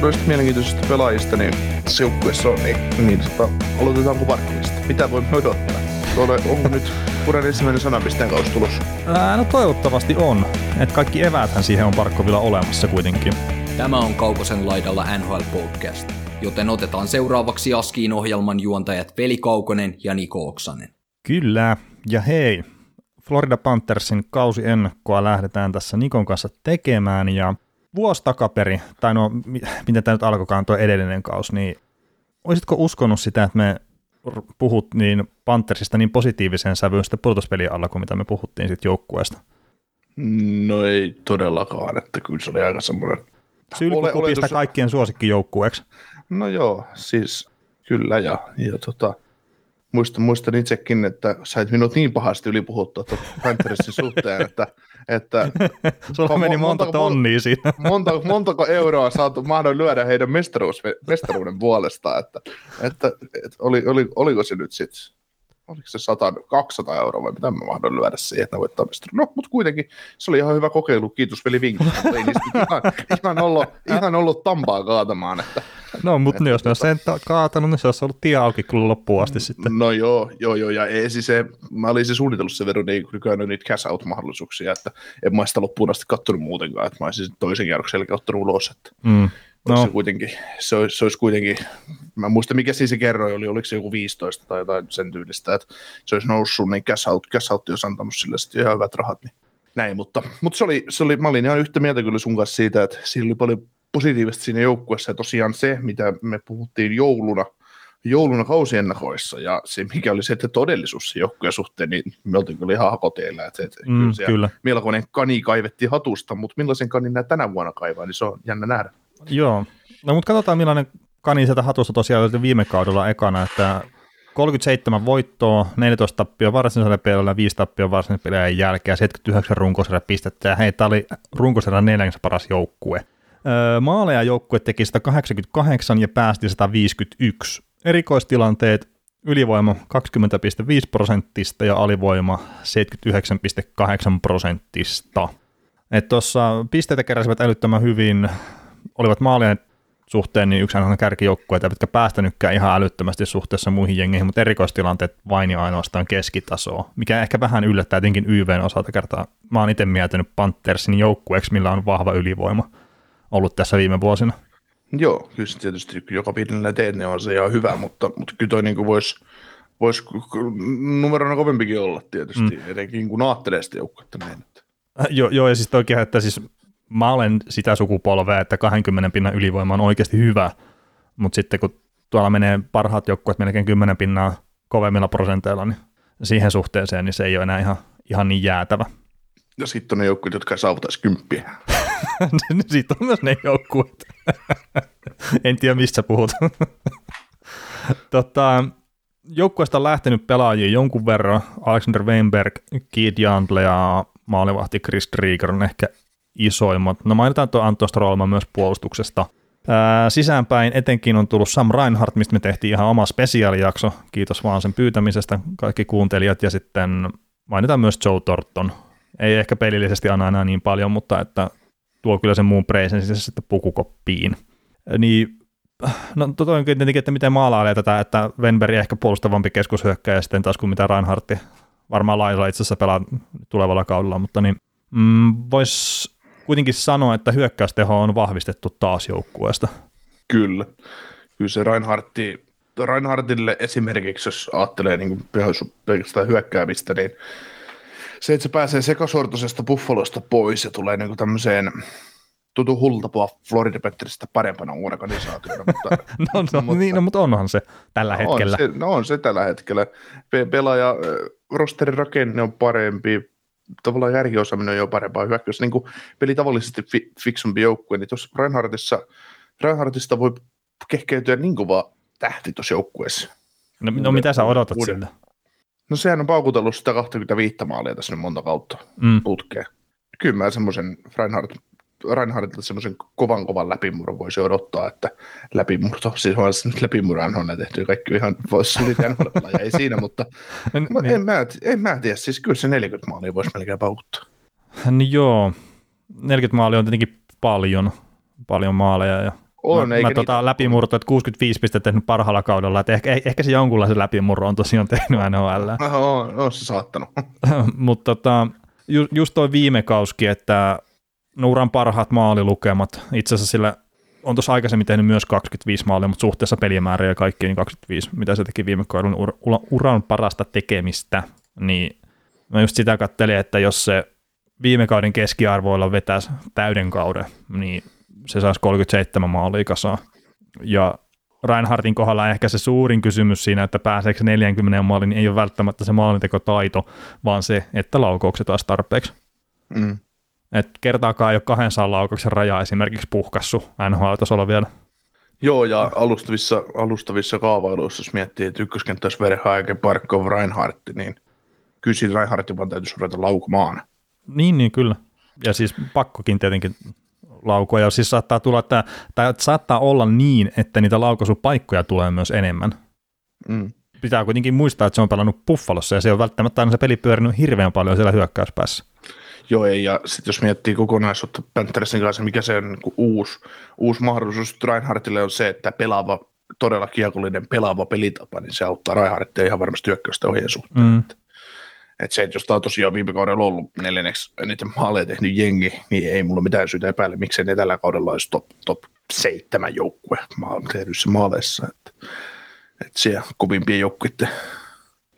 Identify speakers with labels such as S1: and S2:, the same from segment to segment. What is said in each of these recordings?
S1: Noista mielenkiintoisista pelaajista, niin tässä joukkueessa on, niin, niin tota, aloitetaanko Barkleysta? Mitä voimme odottaa? Tuolle, onko nyt Puren ensimmäinen sanapisteen kausi tulossa?
S2: Ää, no toivottavasti on. Et kaikki evääthän siihen on Parkkovilla olemassa kuitenkin.
S3: Tämä on Kaukosen laidalla NHL Podcast, joten otetaan seuraavaksi Askiin ohjelman juontajat Veli Kaukonen ja Niko Oksanen.
S2: Kyllä, ja hei, Florida Panthersin kausiennakkoa lähdetään tässä Nikon kanssa tekemään, ja vuosi takaperi, tai no, miten tämä nyt alkoikaan tuo edellinen kausi, niin olisitko uskonut sitä, että me puhut niin Panthersista niin positiiviseen sävyyn sitten pudotuspelien alla kuin mitä me puhuttiin sitten joukkueesta?
S1: No ei todellakaan, että kyllä se oli aika semmoinen...
S2: Sylkykupista oletus... kaikkien suosikkijoukkueeksi.
S1: No joo, siis kyllä ja, ja tota, muistan, muistan itsekin, että sait minut niin pahasti ylipuhuttua Panthersin suhteen, että, että
S2: Sulla meni monta, monta tonnia siinä.
S1: Monta, montako euroa saatu mahdollista lyödä heidän mestaruus, mestaruuden puolesta, että, että, että oli, oli, oliko se nyt sitten oliko se 100, 200 euroa vai mitä mä mahdon lyödä siihen, että voittaa mestaruuden. No, mutta kuitenkin se oli ihan hyvä kokeilu, kiitos veli vinkki, ei niistä ihan, ihan, ollut, ihan ollut tampaa kaatamaan, että,
S2: No, mutta että, jos ne olisi sen kaatanut, niin se olisi ollut tie auki kyllä loppuun asti sitten.
S1: No joo, joo, joo, ja ei, siis se, mä olin se suunnitellut sen verran niin nykyään niitä cash out-mahdollisuuksia, että en mä sitä loppuun asti kattonut muutenkaan, että mä olisin toisen kierroksen jälkeen ottanut ulos, että mm. No. Se, kuitenkin, se, olisi, se olisi kuitenkin, mä muistan mikä siis se kerroin oli, oliko se joku 15 tai jotain sen tyylistä, että se olisi noussut, niin cash out, cash out olisi antanut sille sitten ihan hyvät rahat, niin näin, mutta, mutta se, oli, se oli, mä olin ihan yhtä mieltä kyllä sun kanssa siitä, että siinä oli paljon positiivista siinä joukkueessa ja tosiaan se, mitä me puhuttiin jouluna, jouluna kausiennakoissa ja se, mikä oli se, että todellisuus se joukkueen suhteen, niin me oltiin kyllä ihan hakoteilla, että, että mm, kyllä, kyllä. melkoinen kani kaivettiin hatusta, mutta millaisen kanin nämä tänä vuonna kaivaa, niin se on jännä nähdä.
S2: Joo, no mutta katsotaan millainen kani sieltä hatusta tosiaan oli viime kaudella ekana, että 37 voittoa, 14 tappia varsinaisella pelillä, 5 tappia varsinaisella pelillä jälkeen, 79 runkosarja pistettä, ja hei, tämä oli runkosarjan neljäs paras joukkue. Maaleja joukkue teki 188 ja päästi 151. Erikoistilanteet ylivoima 20,5 prosenttista ja alivoima 79,8 prosenttista. Tuossa pisteitä keräsivät älyttömän hyvin, olivat maalien suhteen niin yksi aina kärkijoukkueita, eivätkä päästänytkään ihan älyttömästi suhteessa muihin jengeihin, mutta erikoistilanteet vain ja ainoastaan keskitasoa, mikä ehkä vähän yllättää jotenkin YVn osalta kertaa. Mä oon itse miettinyt Panthersin joukkueeksi, millä on vahva ylivoima ollut tässä viime vuosina.
S1: Joo, kyllä tietysti joka pienellä teet, niin on se ihan hyvä, mutta, mutta kyllä toi niin voisi vois numerona kovempikin olla tietysti, mm. etenkin kun ajattelee sitä joukkuetta näin.
S2: Äh, joo, joo, ja siis toikin, että siis mä olen sitä sukupolvea, että 20 pinnan ylivoima on oikeasti hyvä, mutta sitten kun tuolla menee parhaat joukkueet melkein 10 pinnaa kovemmilla prosenteilla, niin siihen suhteeseen niin se ei ole enää ihan, ihan niin jäätävä.
S1: Ja sitten on ne joukkueet, jotka ei saavutaisi kymppiä.
S2: Sitten on myös ne joukkueet. en tiedä, mistä puhut. tota, joukkueesta on lähtenyt pelaajia jonkun verran. Alexander Weinberg, Keith Jandle ja maalivahti Chris Drieger on ehkä isoimmat. No mainitaan tuo Anton Strolman myös puolustuksesta. Ää, sisäänpäin etenkin on tullut Sam Reinhardt, mistä me tehtiin ihan oma spesiaalijakso. Kiitos vaan sen pyytämisestä kaikki kuuntelijat. Ja sitten mainitaan myös Joe Torton. Ei ehkä pelillisesti anna enää niin paljon, mutta että tuo kyllä sen muun presenssin sitten pukukoppiin. Niin, no toi on tietenkin, että miten maalailee tätä, että Venberg ehkä puolustavampi keskushyökkäjä sitten taas kuin mitä Reinhardti varmaan lailla itse asiassa pelaa tulevalla kaudella, mutta niin mm, voisi kuitenkin sanoa, että hyökkäysteho on vahvistettu taas joukkueesta.
S1: Kyllä. Kyllä se Reinhardti, Reinhardtille esimerkiksi, jos ajattelee niin pelkästään hyökkäämistä, niin se, että se pääsee sekasortoisesta buffalosta pois ja tulee niin tämmöiseen tutu hultapua Florida Petteristä parempana organisaationa. Mutta,
S2: no, no, mutta, niin, no, mutta onhan se tällä no, hetkellä.
S1: On se, no on se tällä hetkellä. Pelaaja, rosterin rakenne on parempi, tavallaan järkiosaaminen on jo parempaa hyökkäys. Niin peli tavallisesti fi, fiksumpi joukkue, niin tuossa Reinhardtissa, Reinhardtista voi kehkeytyä niin kova tähti tuossa joukkueessa.
S2: No, no mitä sä odotat uuden. siltä?
S1: No sehän on paukutellut sitä 25 maalia tässä nyt monta kautta mm. putkeen. Kyllä mä semmoisen Reinhardt, Reinhardtilta semmoisen kovan kovan läpimurron voisi odottaa, että läpimurto, siis on nyt läpimurran on tehty kaikki ihan voisi ja ei siinä, mutta en, mä, niin. en, mä, en mä tiedä, siis kyllä se 40 maalia voisi melkein paukuttaa.
S2: Niin joo, 40 maalia on tietenkin paljon, paljon maaleja ja on, mä, eikä mä tota, läpimurto, että 65 pistettä tehnyt parhaalla kaudella, että ehkä, ehkä se jonkunlaisen läpimurro on tosiaan tehnyt NHL.
S1: On, on se saattanut.
S2: Mutta tota, ju, just toi viime kauski, että Nuuran parhaat maalilukemat, itse asiassa sillä on tuossa aikaisemmin tehnyt myös 25 maalia, mutta suhteessa pelimäärä ja kaikki niin 25, mitä se teki viime kaudella, ur, uran parasta tekemistä, niin mä just sitä kattelin, että jos se viime kauden keskiarvoilla vetäisi täyden kauden, niin se saisi 37 maalia kasaan. Ja Reinhardtin kohdalla ehkä se suurin kysymys siinä, että pääseekö 40 maaliin, niin ei ole välttämättä se maalintekotaito, vaan se, että laukaukset taas tarpeeksi. Mm. Et kertaakaan ei ole 200 laukauksen raja esimerkiksi puhkassu NHL-tasolla vielä.
S1: Joo, ja alustavissa, alustavissa kaavailuissa, jos miettii, että ykköskenttä olisi Verhaegen, Parkov, Reinhardt, niin kyllä siinä Reinhardtin vaan täytyisi ruveta laukumaan.
S2: Niin, niin kyllä. Ja siis pakkokin tietenkin laukua, ja siis saattaa, tulla, että, tai saattaa olla niin, että niitä laukaisupaikkoja tulee myös enemmän. Mm. Pitää kuitenkin muistaa, että se on pelannut Buffalossa, ja se on välttämättä aina se peli pyörinyt hirveän paljon siellä hyökkäyspäässä.
S1: Joo, ei, ja sitten jos miettii kokonaisuutta Panthersin kanssa, mikä se on niin uusi, uusi mahdollisuus Reinhardtille on se, että pelaava, todella kiekollinen pelaava pelitapa, niin se auttaa Reinhardtia ihan varmasti hyökkäystä ohjeen suhteen. Mm. Että se, että jos tämä on tosiaan viime kaudella ollut neljänneksi eniten maaleja tehnyt jengi, niin ei mulla mitään syytä epäillä, miksei ne tällä kaudella olisi top, top seitsemän joukkue tehdyissä maaleissa. Että, että siellä kovimpien joukkuiden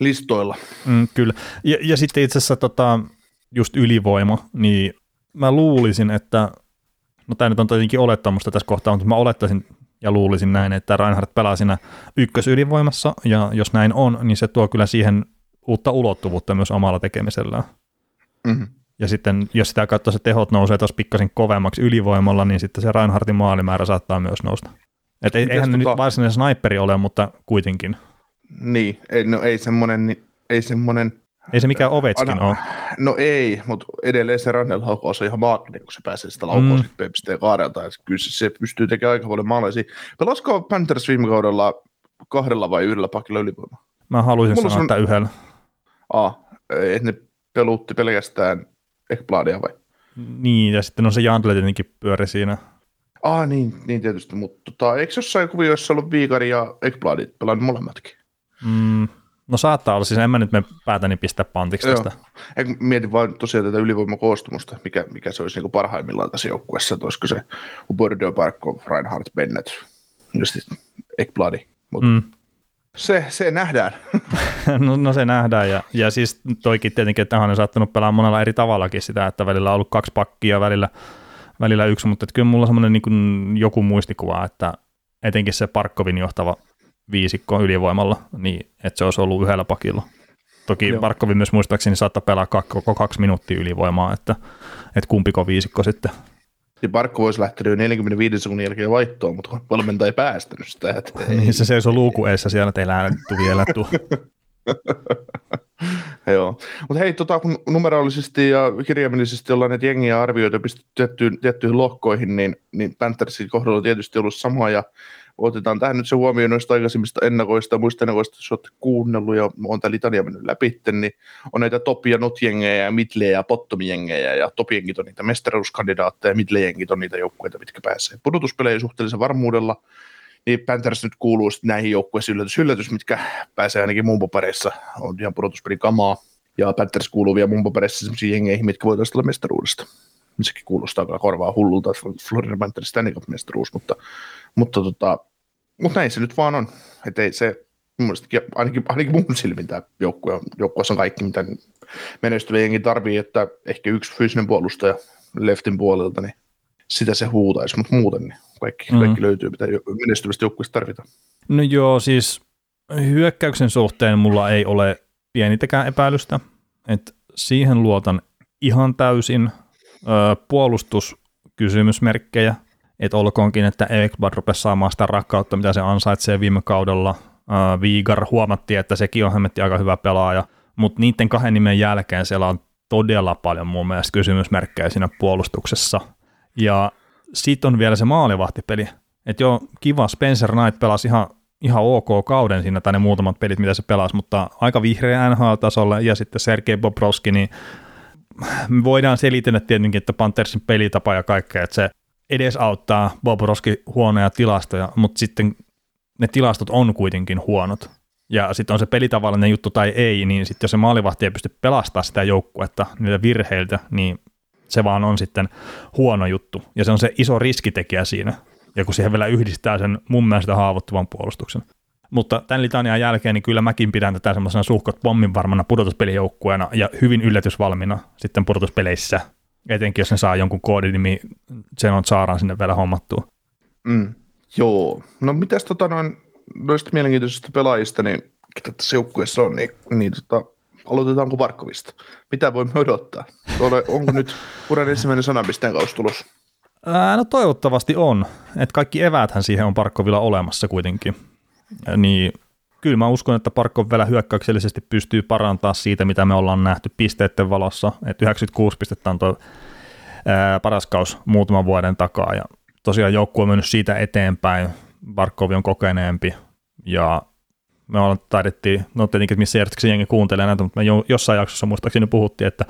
S1: listoilla.
S2: Mm, kyllä. Ja, ja sitten itse asiassa tota, just ylivoima, niin mä luulisin, että, no tämä nyt on tietenkin olettamusta tässä kohtaa, mutta mä olettaisin ja luulisin näin, että Reinhardt pelaa siinä ykkösylivoimassa, ja jos näin on, niin se tuo kyllä siihen uutta ulottuvuutta myös omalla tekemisellään. Mm-hmm. Ja sitten, jos sitä katsoo, se tehot nousee tuossa pikkasen kovemmaksi ylivoimalla, niin sitten se Reinhardtin maalimäärä saattaa myös nousta. Et ei, eihän tota... nyt varsinainen sniperi ole, mutta kuitenkin.
S1: Niin, ei, no ei semmoinen, ei semmoinen
S2: ei se mikään Ovechkin ole.
S1: No ei, mutta edelleen se Randall laukaus on ihan maaginen, kun se pääsee sitä laukaus mm. pisteen kaarelta. Kyllä se, se pystyy tekemään aika paljon maaleja. Pelasiko Panthers viime kaudella kahdella vai yhdellä pakilla ylivoimaa?
S2: Mä haluaisin Mulla sanoa, on... että yhdellä.
S1: Ah, että ne pelutti pelkästään Ekbladia vai?
S2: Niin, ja sitten on se Jantle tietenkin pyöri siinä.
S1: Ah, niin, niin tietysti, mutta tota, eikö jossain kuvioissa ollut Viikari ja Ekbladit pelannut molemmatkin?
S2: Mm, No saattaa olla, siis en mä nyt me päätäni pistää pantiksi tästä.
S1: Mietin vaan tosiaan tätä ylivoimakoostumusta, mikä, mikä se olisi niin parhaimmillaan tässä joukkueessa, että olisiko se Bordeaux, Barkov, Reinhardt, Bennett, just Ekbladi, mutta mm. Se, se nähdään.
S2: no, no, se nähdään, ja, ja siis toikin tietenkin, että hän on saattanut pelaa monella eri tavallakin sitä, että välillä on ollut kaksi pakkia, välillä, välillä yksi, mutta että kyllä mulla on semmoinen niin joku muistikuva, että etenkin se Parkkovin johtava viisikko ylivoimalla, niin että se olisi ollut yhdellä pakilla. Toki Joo. Barkovi myös muistaakseni saattaa pelaa koko kaksi minuuttia ylivoimaa, että, että kumpiko viisikko sitten.
S1: Ja Barkko voisi lähteä jo 45 sekunnin jälkeen vaihtoon, mutta valmentaja ei päästänyt sitä. Että
S2: ei. Niin se seisoo luukueessa siellä, että ei lähdetty vielä tuu.
S1: Joo. Mutta hei, tota, kun numeraalisesti ja kirjaimellisesti ollaan näitä jengiä arvioita pistetty tiettyihin, tiettyihin lohkoihin, niin, niin Panthersin kohdalla on tietysti ollut sama, ja otetaan tähän nyt se huomioon noista aikaisemmista ennakoista ja muista ennakoista, jos olette kuunnellut ja on tämä litania mennyt läpi, niin on näitä top- ja not-jengejä ja midle- ja bottom-jengejä ja top-jengit on niitä mestaruuskandidaatteja ja midle-jengit on niitä joukkueita, mitkä pääsee pudotuspeleihin suhteellisen varmuudella. Niin Panthers nyt kuuluu sitten näihin joukkueisiin yllätys, yllätys, mitkä pääsee ainakin mumpopareissa, on ihan pudotuspelikamaa. Ja Panthers kuuluu vielä mumpopareissa sellaisiin jengeihin, mitkä voitaisiin olla mestaruudesta sekin kuulostaa kyllä korvaa hullulta, Florida Panthers Stanley Cup-mestaruus, mutta, mutta, tota, mutta näin se nyt vaan on. Että ei se, ainakin, ainakin mun silmin tämä joukkue on, joukkueessa on kaikki, mitä menestyvä jengi tarvii, että ehkä yksi fyysinen puolustaja leftin puolelta, niin sitä se huutaisi, mutta muuten niin kaikki, mm. kaikki löytyy, mitä menestyvästä joukkueesta tarvitaan.
S2: No joo, siis hyökkäyksen suhteen mulla ei ole pienitäkään epäilystä, että siihen luotan ihan täysin puolustuskysymysmerkkejä, että olkoonkin, että Ekblad rupesi saamaan sitä rakkautta, mitä se ansaitsee viime kaudella. Viigar huomattiin, että sekin on hemmetti aika hyvä pelaaja, mutta niiden kahden nimen jälkeen siellä on todella paljon mun mielestä kysymysmerkkejä siinä puolustuksessa. Ja sitten on vielä se maalivahtipeli. Että joo, kiva, Spencer Knight pelasi ihan, ihan ok kauden siinä, tai ne muutamat pelit, mitä se pelasi, mutta aika vihreä NHL-tasolle, ja sitten Sergei Bobrovski, niin me voidaan selitellä tietenkin, että Panthersin pelitapa ja kaikkea, että se edesauttaa Bobrovski huonoja tilastoja, mutta sitten ne tilastot on kuitenkin huonot. Ja sitten on se pelitavallinen juttu tai ei, niin sitten jos se maalivahti ei pysty pelastamaan sitä joukkuetta niiltä virheiltä, niin se vaan on sitten huono juttu. Ja se on se iso riskitekijä siinä. Ja kun siihen vielä yhdistää sen mun mielestä haavoittuvan puolustuksen. Mutta tämän litanian jälkeen niin kyllä mäkin pidän tätä semmoisena suhkot pommin varmana pudotuspelijoukkueena ja hyvin yllätysvalmina sitten pudotuspeleissä, etenkin jos ne saa jonkun koodinimi Zenon Saaran sinne vielä hommattua.
S1: Mm, joo, no mitäs tota noin, noista mielenkiintoisista pelaajista, niin ketä tässä joukkueessa on, niin, niin tota, aloitetaanko Barkovista? Mitä voimme odottaa? Ole, onko nyt uran ensimmäinen sanapisteen kaus tulos?
S2: Ää, no toivottavasti on. että kaikki eväthän siihen on Parkkovilla olemassa kuitenkin. Niin kyllä mä uskon, että Parkko vielä hyökkäyksellisesti pystyy parantaa siitä, mitä me ollaan nähty pisteiden valossa. Että 96 pistettä on tuo paras kaus muutaman vuoden takaa ja tosiaan joukkue on mennyt siitä eteenpäin. Barkovi on kokeneempi ja me ollaan taidettiin, no tietenkin, missä järjestyksessä jengi kuuntelee näitä, mutta me jossain jaksossa muistaakseni puhuttiin, että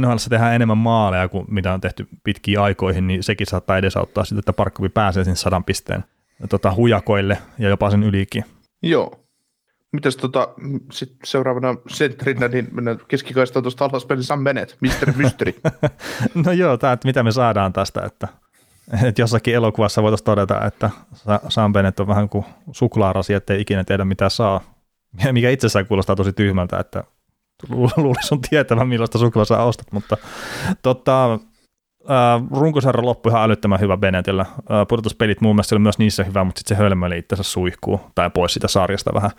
S2: NHL tehdään enemmän maaleja kuin mitä on tehty pitkiin aikoihin, niin sekin saattaa edesauttaa sitä, että Parkkovi pääsee sinne sadan pisteen tota, hujakoille ja jopa sen ylikin.
S1: Joo. Mitäs tota, sit seuraavana sentterinä, niin mennään keskikaistaan tuosta alaspäin, niin Sam Bennett, Mr. Mystery.
S2: no joo, tämä, että mitä me saadaan tästä, että, että jossakin elokuvassa voitaisiin todeta, että Sam Bennett on vähän kuin suklaarasi, ettei ikinä tiedä mitä saa, mikä itsessään kuulostaa tosi tyhmältä, että luulisi on tietävän millaista suklaa sä ostat, mutta tota, äh, runkosarja loppui ihan älyttömän hyvä Benetillä. Äh, pudotuspelit mun mielestä oli myös niissä hyvä, mutta sitten se hölmöili itsensä suihkuu tai pois sitä sarjasta vähän.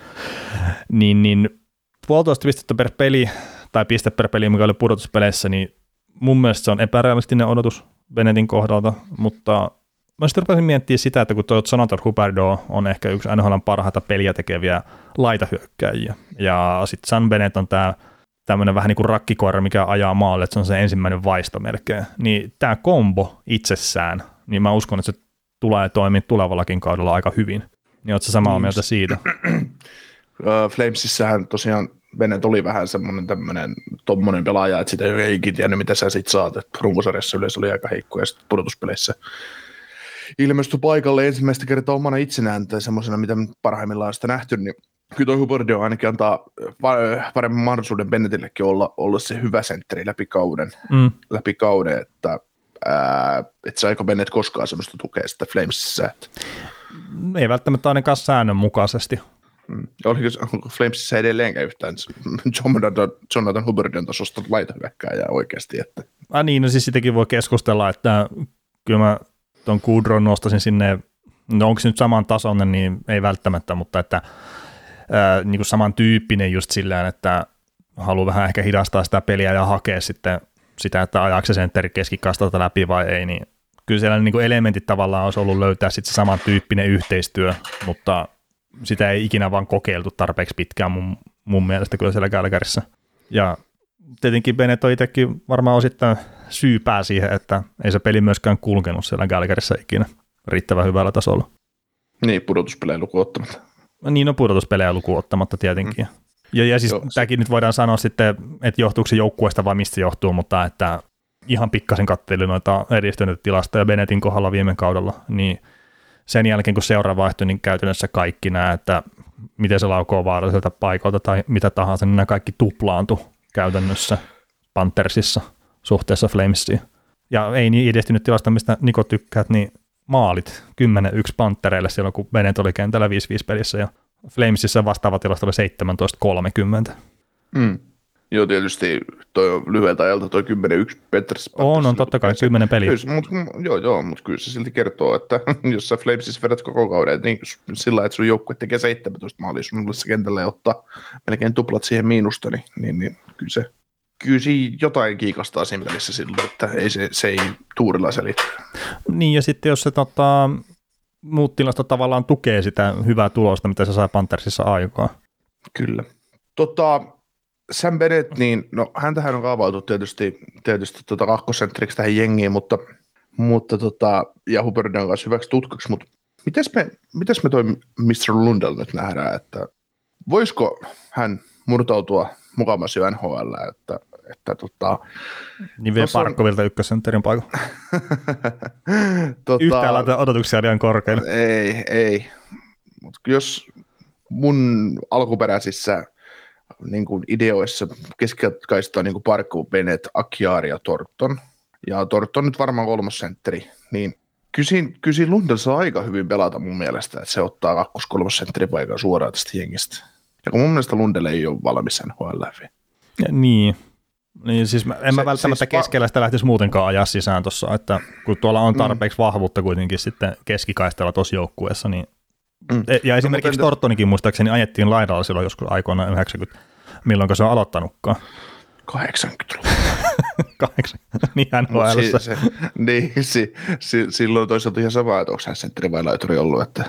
S2: Niin, niin puolitoista pistettä per peli tai piste per peli, mikä oli pudotuspeleissä, niin mun mielestä se on epärealistinen odotus Benetin kohdalta, mutta mä sitten rupesin miettimään sitä, että kun tuo Jonathan Huberdo on ehkä yksi NHLn parhaita peliä tekeviä laitahyökkäjiä, ja sitten San Bennett on tämä tämmöinen vähän niin kuin rakkikoira, mikä ajaa maalle, että se on se ensimmäinen vaisto melkein, niin tämä kombo itsessään, niin mä uskon, että se tulee toimia tulevallakin kaudella aika hyvin. Niin ootko samaa niin, mieltä siitä?
S1: Flamesissähän tosiaan Bennett oli vähän semmoinen tämmöinen tommonen pelaaja, että sitä ei ikinä tiennyt, mitä sä sit saat. Että runkosarjassa yleensä oli aika heikko ja sitten pudotuspeleissä ilmestyi paikalle ensimmäistä kertaa omana itsenään tai semmoisena, mitä parhaimmillaan sitä nähty, niin kyllä toi Huberdio ainakin antaa paremman mahdollisuuden Bennettillekin olla, olla se hyvä sentteri läpi kauden, mm. läpi kauden että ää, et saiko Bennett koskaan semmoista tukea sitten Flamesissa. Että.
S2: Ei välttämättä ainakaan säännönmukaisesti.
S1: Mm. Oliko Flamesissa edelleenkään yhtään Jonathan, Jonathan Huberdion tasosta laitahyökkääjää oikeasti? Että.
S2: Ah niin, no siis sitäkin voi keskustella, että kyllä mä tuon Kudron nostasin sinne, no onko se nyt saman tasoinen, niin ei välttämättä, mutta että niin kuin samantyyppinen just sillä että haluaa vähän ehkä hidastaa sitä peliä ja hakea sitten sitä, että ajaako se sentteri keskikastalta läpi vai ei, niin kyllä siellä niin kuin elementit tavallaan olisi ollut löytää sitten se samantyyppinen yhteistyö, mutta sitä ei ikinä vaan kokeiltu tarpeeksi pitkään mun, mun mielestä kyllä siellä Kälkärissä. Ja tietenkin Bennett on itsekin varmaan osittain syypää siihen, että ei se peli myöskään kulkenut siellä Gälkärissä ikinä riittävän hyvällä tasolla.
S1: Niin, pudotuspelejä lukuun ottamatta.
S2: Niin, no pudotuspelejä lukuun ottamatta tietenkin. Mm. Ja, ja siis Joo, tämäkin nyt voidaan sanoa sitten, että johtuuko se joukkueesta vai mistä se johtuu, mutta että ihan pikkasen katteli noita edistyneitä tilastoja Benetin kohdalla viime kaudella, niin sen jälkeen kun seura vaihtui, niin käytännössä kaikki nämä, että miten se laukoo vaaralliselta paikalta tai mitä tahansa, niin nämä kaikki tuplaantu käytännössä Panthersissa – suhteessa Flamesiin. Ja ei niin edistynyt tilasta, mistä Niko tykkäät, niin maalit 10-1 Panttereille silloin, kun Bennett oli kentällä 5-5 pelissä ja Flamesissa vastaava tilasto oli 17-30.
S1: Mm. Joo, tietysti toi on lyhyeltä ajalta toi 10-1 Peters.
S2: On, on totta kai 10 peliä.
S1: Mut, joo, joo, mutta kyllä se silti kertoo, että jos sä Flamesissa vedät koko kauden, niin sillä että sun joukkue tekee 17 maalia sun kentällä ja ottaa melkein tuplat siihen miinusta, niin, niin, niin kyllä se kyllä siinä jotain kiikastaa siinä pelissä silloin, että ei se, se ei tuurilla selitä.
S2: Niin, ja sitten jos se tota, muut tilastot tavallaan tukee sitä hyvää tulosta, mitä se saa Panthersissa aikaa.
S1: Kyllä. Tota, Sam Bennett, niin no häntähän on kaavailtu tietysti, tietysti tota kakkosentriksi tähän jengiin, mutta, mutta tota, ja Hubbard on kanssa hyväksi tutkaksi, mutta mitäs me, mitäs me toi Mr. Lundell nyt nähdään, että voisiko hän murtautua mukavasti jo NHL, että, että tota,
S2: Niin vie Parkkovilta on... ykkössentterin paikan. tota, Yhtään odotuksia liian korkeille.
S1: Ei, ei. Mut jos mun alkuperäisissä niin kuin ideoissa keskikaista niin kuin Parkko, Bennett, Akiari ja Torton, ja Torton nyt varmaan kolmas sentteri, niin kysin, kysin Lundell saa aika hyvin pelata mun mielestä, että se ottaa kakkos kolmas sentteripaikan suoraan tästä jengistä. Ja kun mun mielestä Lundell ei ole valmis NHL.
S2: Niin, niin, siis mä, en se, mä välttämättä siis keskellä sitä lähtisi muutenkaan ajaa sisään tuossa, että kun tuolla on mm. tarpeeksi mm. vahvuutta kuitenkin sitten keskikaistella tuossa joukkueessa, niin mm. E, ja esimerkiksi no, Tortonikin muistaakseni ajettiin laidalla silloin joskus aikoina 90, milloin se on aloittanutkaan.
S1: 80-luvulla.
S2: 80, niin hän si, se,
S1: niin, si, si, silloin toisaalta ihan sama, että onko hän sentteri vai laituri ollut, että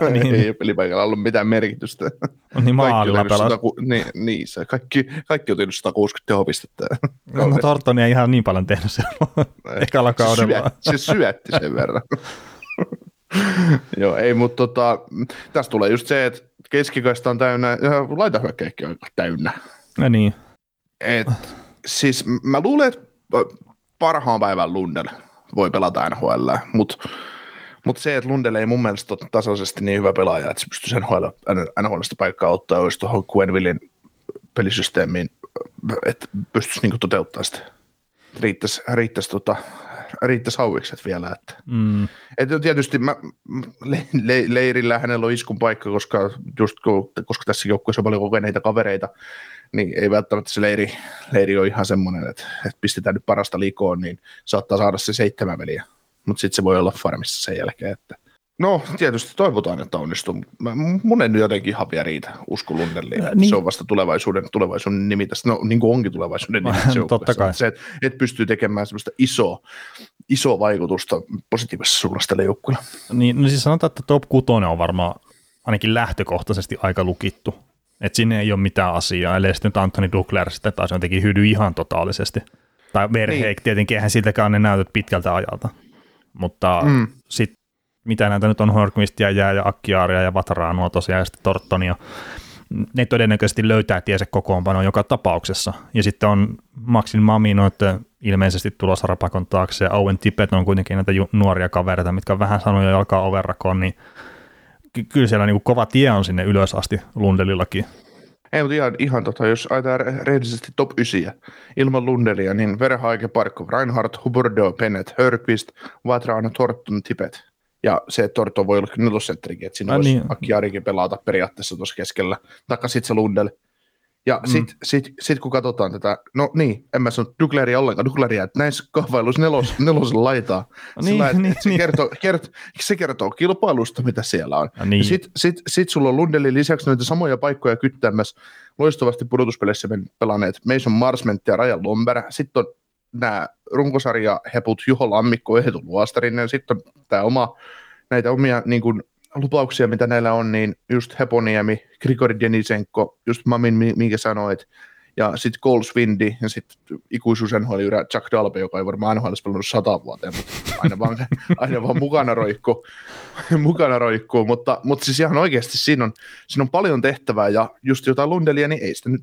S2: No, niin.
S1: ei pelipaikalla ollut mitään merkitystä.
S2: Niin maalilla pelas.
S1: niin, niin, se kaikki, kaikki on tehnyt 160 tehopistettä.
S2: No, no Tortoni ei ihan niin paljon tehnyt sen ekalla kaudella.
S1: Se, syöt, se syötti sen verran. Joo, ei, mutta tota, tässä tulee just se, että keskikaista on täynnä, ja laitahyökkäikki on täynnä.
S2: No niin.
S1: Et, siis mä luulen, että parhaan päivän Lundell voi pelata NHL, mutta mutta se, että Lundell ei mun mielestä ole tasaisesti niin hyvä pelaaja, että se pystyisi NHL, NHLista paikkaa ottaa, olisi tuohon Quenvillin pelisysteemiin, että pystyisi niinku toteuttaa sitä. Riittäisi, riittäisi, tota, riittäisi hauikset vielä. Että. Mm. Et tietysti mä, le, le, leirillä hänellä on iskun paikka, koska, just kun, koska tässä joukkueessa on paljon kokeneita kavereita, niin ei välttämättä se leiri, leiri ole ihan semmoinen, että, että pistetään nyt parasta likoon, niin saattaa saada se seitsemän veliä mutta sitten se voi olla farmissa sen jälkeen, että No, tietysti toivotaan, että onnistuu. Mun ei nyt jotenkin ihan vielä riitä usko Lundelliin. Niin. Se on vasta tulevaisuuden, tulevaisuuden nimi tästä. No, niin kuin onkin tulevaisuuden nimi
S2: tässä Totta kai.
S1: Se, että et pystyy tekemään semmoista isoa, isoa vaikutusta positiivisessa suunnassa tälle joukkueelle.
S2: Niin, no siis sanotaan, että top 6 on varmaan ainakin lähtökohtaisesti aika lukittu. Että sinne ei ole mitään asiaa, ellei sitten Anthony Duckler sitten taas jotenkin hydy ihan totaalisesti. Tai Verheek, niin. tietenkin eihän siltäkään ne näytöt pitkältä ajalta. Mutta mm. sitten mitä näitä nyt on Horkmistia, Jää ja Akkiaaria ja Vataraanua tosiaan ja sitten Tortonia, ne todennäköisesti löytää tiesä kokoonpano joka tapauksessa. Ja sitten on Maxin Mamino, että ilmeisesti tulossa rapakon taakse, ja Owen Tippett on kuitenkin näitä nuoria kavereita, mitkä on vähän sanoja jalkaa overrakoon, niin kyllä siellä niin kova tie on sinne ylös asti Lundelillakin.
S1: Ei, mutta ihan, ihan tota, jos ajatellaan rehellisesti top 9 ilman Lundelia, niin Verhaike, Parkov, Reinhardt, Huberdo, Pennet, Hörqvist, Vatraan, Tortton, Tipet. Ja se, Tortton voi olla nelosentterikin, että siinä ah, voisi niin. Akkiarikin pelata periaatteessa tuossa keskellä. Taikka sitten se Lundel. Ja mm. sitten sit, sit, kun katsotaan tätä, no niin, en mä sano Dugleria ollenkaan, Dugleria, että näissä kahvailuissa nelos, nelosen laitaa. no niin, Sillä, niin, se, niin. Kertoo, kert, se kertoo kilpailusta, mitä siellä on. No niin. Sitten sit, sit sulla on Lundelin lisäksi noita samoja paikkoja kyttämässä loistavasti pudotuspeleissä pelanneet Mason Marsment ja Rajan Lomber. Sitten on nämä runkosarja heput Juho Lammikko ja Hetu Luostarinen. Sitten on tämä oma, näitä omia niin kuin, lupauksia, mitä näillä on, niin just Heponiemi, Grigori Denisenko, just Mamin, minkä sanoit, ja sitten Cole Swindy, ja sitten ikuisuus nhl Jack Dalbe, joka ei varmaan NHL pelannut sata vuoteen, mutta aina vaan, aina vaan mukana roikkuu, mukana roikkuu. Mutta, mutta siis ihan oikeasti siinä on, siinä on paljon tehtävää, ja just jotain Lundelia, niin ei sitä nyt,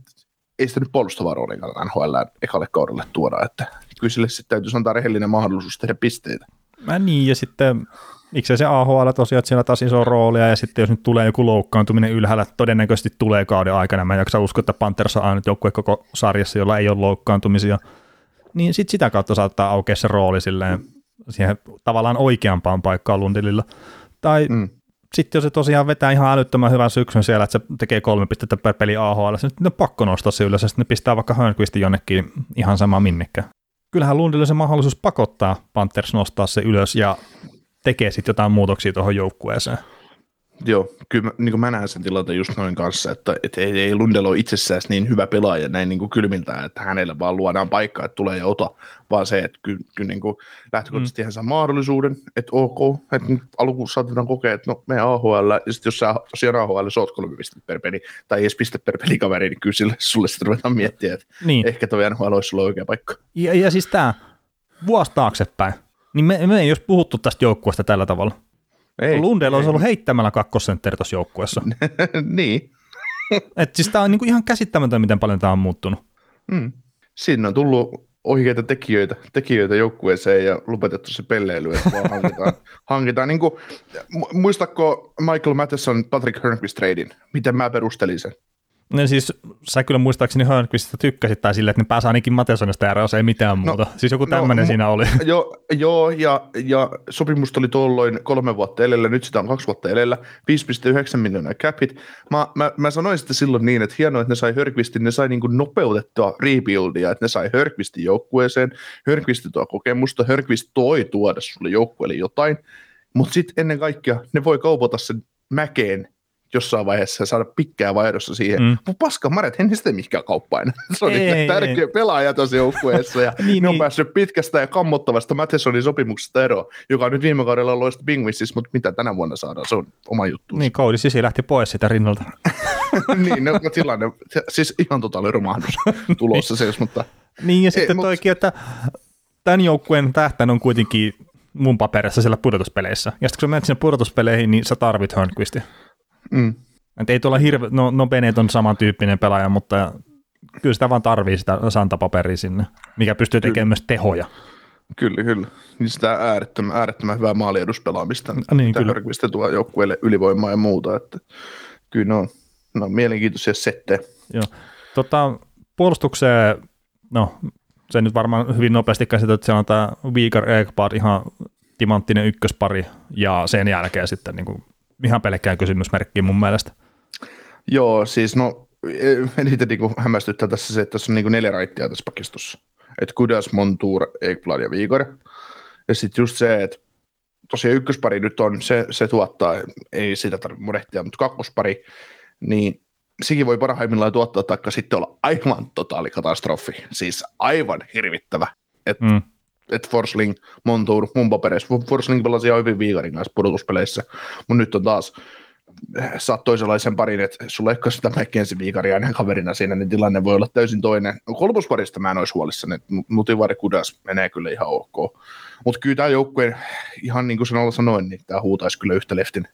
S1: ei sitä nyt puolustavaa roolia NHL ekalle kaudelle tuoda, että kyllä sille sitten täytyisi antaa rehellinen mahdollisuus tehdä pisteitä.
S2: Mä niin, ja sitten miksi se AHL tosiaan, että siellä taas iso roolia, ja sitten jos nyt tulee joku loukkaantuminen ylhäällä, todennäköisesti tulee kauden aikana, mä en jaksa uskoa, että Panthers on ainut joukkue koko sarjassa, jolla ei ole loukkaantumisia, niin sitten sitä kautta saattaa aukea se rooli silleen siihen tavallaan oikeampaan paikkaan Lundililla. Tai mm. sitten jos se tosiaan vetää ihan älyttömän hyvän syksyn siellä, että se tekee kolme pistettä per peli AHL, niin sitten on pakko nostaa se ylös, ja sitten ne pistää vaikka Hörnqvistin jonnekin ihan sama minnekään. Kyllähän Lundille se mahdollisuus pakottaa Panthers nostaa se ylös, ja tekee sitten jotain muutoksia tuohon joukkueeseen.
S1: Joo, kyllä mä, niin mä näen sen tilanteen just noin kanssa, että, että ei, ei Lundell ole itsessään niin hyvä pelaaja näin niin kuin kylmiltään, että hänelle vaan luodaan paikka, että tulee ja ota, vaan se, että kyllä, kyllä niin kuin lähtökohtaisesti mm. hän saa mahdollisuuden, että ok, että alkuun saatetaan kokea, että no me AHL, ja sitten jos sä tosiaan AHL sä oot kolme pistettä per peli, tai edes piste per pelikaveri, niin kyllä sille, sulle sitten ruvetaan miettiä, että niin. ehkä toi NHL olisi sulla oikea paikka.
S2: Ja, ja siis tämä vuosi taaksepäin, niin me, me ei olisi puhuttu tästä joukkueesta tällä tavalla. Ei, Lundell olisi ollut heittämällä kakkosentteri tuossa joukkueessa.
S1: niin.
S2: Et siis tämä on niinku ihan käsittämätöntä, miten paljon tämä on muuttunut.
S1: Mm. Siinä on tullut oikeita tekijöitä, tekijöitä joukkueeseen ja lopetettu se pelleily, että vaan hankitaan. hankitaan. Niin kuin, muistatko Michael Matheson Patrick Hörnqvist tradin? Miten mä perustelin sen?
S2: No siis sä kyllä muistaakseni Hörnqvististä tykkäsit tai silleen, että ne pääsee ainakin Matesonista eroon, ei mitään no, muuta. No, siis joku tämmöinen no, siinä oli.
S1: Jo, joo, ja, ja sopimus oli tuolloin kolme vuotta edellä, nyt sitä on kaksi vuotta edellä, 5,9 miljoonaa capit. Mä, mä, mä sanoin sitten silloin niin, että hienoa, että ne sai Hörnqvistin, ne sai niin kuin nopeutettua rebuildia, että ne sai Hörnqvistin joukkueeseen, Hörnqvistin tuo kokemusta, Hörnqvist toi tuoda sulle joukkueelle jotain, mutta sitten ennen kaikkea ne voi kaupata sen mäkeen jossain vaiheessa saada pikkää vaihdossa siihen. Mm. Mutta paska Maret, en sitä mikään kauppaan. Se on niin tärkeä ei. pelaaja tuossa joukkueessa ja niin, ne on niin. päässyt pitkästä ja kammottavasta Mathesonin sopimuksesta eroon, joka on nyt viime kaudella ollut loista Bingwississa, mutta mitä tänä vuonna saadaan, se on oma juttu.
S2: Niin, Koudi Sisi lähti pois sitä rinnalta.
S1: niin, no, tilanne, siis ihan totaali romahdus tulossa se, mutta...
S2: Niin, ja sitten toikin, että tämän joukkueen tähtän on kuitenkin mun paperissa siellä pudotuspeleissä. Ja sitten kun sä menet sinne pudotuspeleihin, niin sä tarvit Hörnqvistia. Mm. Et ei tuolla hirve, no, no Benet on samantyyppinen pelaaja, mutta kyllä sitä vaan tarvii sitä santapaperia sinne, mikä pystyy tekemään kyllä. myös tehoja.
S1: Kyllä, kyllä. Niin sitä äärettömän, äärettömän hyvää maalieduspelaamista, niin, mitä Hörkvistä tuo joukkueelle ylivoimaa ja muuta. Että kyllä ne on, ne on mielenkiintoisia settejä.
S2: Joo. Tota, puolustukseen, no se nyt varmaan hyvin nopeasti käsitelty, että siellä on tämä Viikar Ekpad ihan timanttinen ykköspari, ja sen jälkeen sitten niin kuin ihan pelkkää kysymysmerkkiä mun mielestä.
S1: Joo, siis no eniten niin hämmästyttää tässä se, että tässä on niin neljä raittia tässä pakistossa. Että Kudas, Montour, Ekblad ja Viikor. Ja sitten just se, että tosiaan ykköspari nyt on, se, se tuottaa, ei sitä tarvitse murehtia, mutta kakkospari, niin sekin voi parhaimmillaan tuottaa, taikka sitten olla aivan totaali katastrofi. Siis aivan hirvittävä. Että mm että Forsling, Montour, mun papereissa. Forsling pelasi ihan hyvin Viikarin kanssa pudotuspeleissä, mutta nyt on taas saat toisenlaisen parin, että sulla ei sitä McKenzie viikaria ja kaverina siinä, niin tilanne voi olla täysin toinen. Kolmosparista mä en olisi huolissani, että Mutivari Kudas menee kyllä ihan ok. Mutta kyllä tämä joukkue, ihan niin kuin sanoin, niin tämä huutaisi kyllä yhtä leftin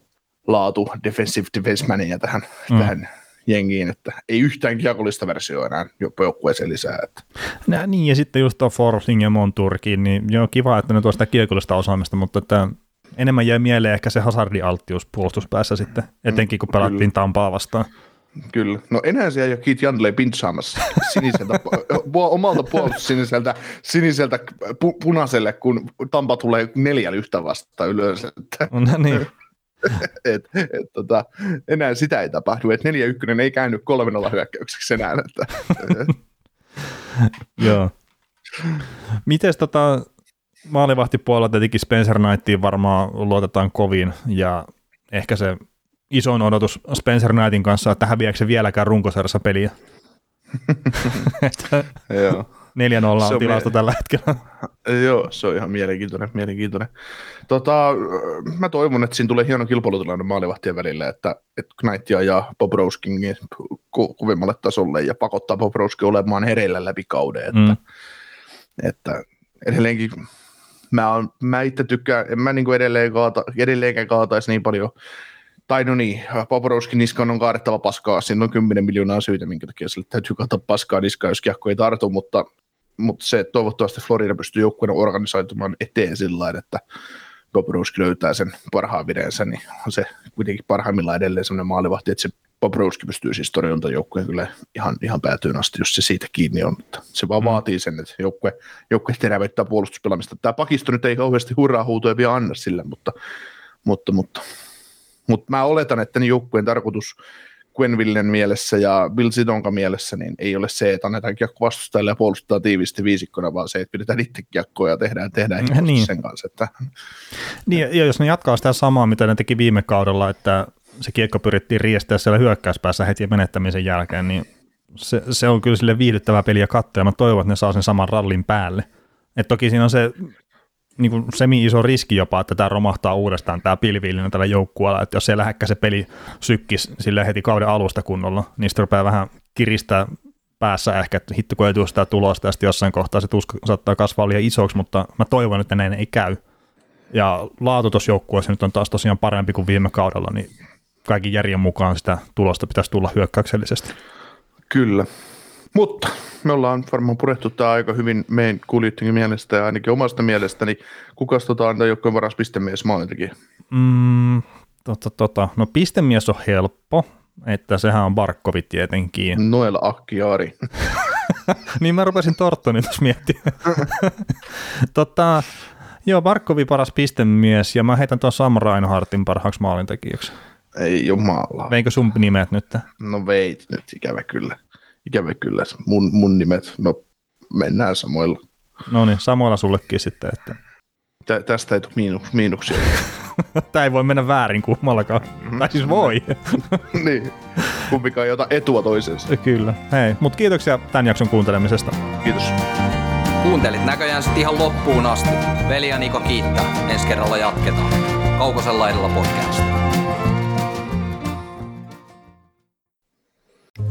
S1: laatu defensive defensemania tähän, mm. tähän jengiin, että ei yhtään kiekollista versioa enää joukkueeseen lisää. Että.
S2: Nä, niin, ja sitten just tuo Forcing ja Monturkin, niin joo, kiva, että ne tuo sitä kiekollista osaamista, mutta että enemmän jäi mieleen ehkä se hazardialttius puolustuspäässä sitten, etenkin kun pelattiin Tampaa vastaan.
S1: Kyllä. No enää siellä ei ole Keith Jandley pintsaamassa siniseltä, omalta puolustus siniseltä, siniseltä pu, punaiselle, kun Tampa tulee neljällä yhtä vasta ylös.
S2: No niin.
S1: et, et, tota, enää sitä ei tapahdu, että 4-1 ei käynyt 3-0 hyökkäykseksi enää. Että,
S2: Joo. Miten tota, maalivahtipuolella tietenkin Spencer Knightiin varmaan luotetaan kovin, ja ehkä se isoin odotus Spencer Knightin kanssa, että häviääkö se vieläkään runkosarjassa peliä.
S1: Joo.
S2: 4-0 on, on tilasto mie- tällä hetkellä.
S1: Joo, se on ihan mielenkiintoinen. mielenkiintoinen. Tota, mä toivon, että siinä tulee hieno kilpailutilanne maalivahtien välillä, että, että Knight ja Bobrovskin ku, kuvimmalle tasolle ja pakottaa Bobrovskin olemaan hereillä läpi kauden. Että, mm. että edelleenkin mä, on, mä itse tykkään, en mä niin edelleen kaata, edelleenkään kaataisi niin paljon tai no niin, Bobrovskin niskan on kaadettava paskaa, siinä on 10 miljoonaa syytä, minkä takia sille täytyy kaataa paskaa niskaa, jos kiekko ei tartu, mutta mutta se toivottavasti Florida pystyy joukkueena organisoitumaan eteen sillä lailla, että Bobrovski löytää sen parhaan videensä, niin on se kuitenkin parhaimmillaan edelleen sellainen maalivahti, että se Bobrovski pystyy siis torjuntajoukkueen kyllä ihan, ihan päätyyn asti, jos se siitä kiinni on. Mutta se vaan mm. vaatii sen, että joukkue, joukkue terävöittää puolustuspelaamista. Tämä pakisto nyt ei kauheasti hurraa huutoja vielä anna sille, mutta, mutta, mutta, mutta mä oletan, että joukkueen tarkoitus Quenvillen mielessä ja Bill Sidonka mielessä niin ei ole se, että annetaan kiekko vastustajalle ja puolustaa tiivisti viisikkona, vaan se, että pidetään itse kiekkoa ja tehdään, tehdään niin. sen kanssa. Että...
S2: Niin, ja jos ne jatkaa sitä samaa, mitä ne teki viime kaudella, että se kiekko pyrittiin riestää siellä hyökkäyspäässä heti menettämisen jälkeen, niin se, se on kyllä sille viihdyttävää peliä katsoa, ja mä toivon, että ne saa sen saman rallin päälle. Et toki siinä on se niin kuin semi-iso riski jopa, että tämä romahtaa uudestaan tämä pilviillinen tällä joukkueella, että jos se lähekkä se peli sykkis sille heti kauden alusta kunnolla, niin sitten rupeaa vähän kiristää päässä ehkä, että hitto kun ei tule sitä tulosta, ja sitten jossain kohtaa se tuska saattaa kasvaa liian isoksi, mutta mä toivon, että näin ei käy. Ja laatu tuossa joukkueessa nyt on taas tosiaan parempi kuin viime kaudella, niin kaikki järjen mukaan sitä tulosta pitäisi tulla hyökkäyksellisesti.
S1: Kyllä. Mutta me ollaan varmaan purettu tämä aika hyvin meidän kuulijoidenkin mielestä ja ainakin omasta mielestäni. Kuka tota on joukkojen varas pistemies maalintekijä?
S2: Mm, tota, tota. No pistemies on helppo, että sehän on Barkovi tietenkin.
S1: Noel Akkiari.
S2: niin mä rupesin Tortonin tuossa miettimään. tota, joo, Barkovi paras pistemies ja mä heitän tuon Sam Reinhardtin parhaaksi maalintekijäksi.
S1: Ei jumala.
S2: Veinkö sun nimet nyt?
S1: No veit nyt, ikävä kyllä. Ikävä kyllä. Mun, mun nimet, no mennään samoilla.
S2: No niin, samoilla sullekin sitten. Että...
S1: Tä, tästä ei tule miinus, miinuksia.
S2: Tämä ei voi mennä väärin kummallakaan. Mm-hmm. Tai siis voi.
S1: niin. Kumpikaan ei ota etua toisensa.
S2: Kyllä. Hei, mutta kiitoksia tämän jakson kuuntelemisesta.
S1: Kiitos.
S3: Kuuntelit näköjään sitten ihan loppuun asti. Veli ja Niko kiittää. Ensi kerralla jatketaan. Kaukosella edellä podcast.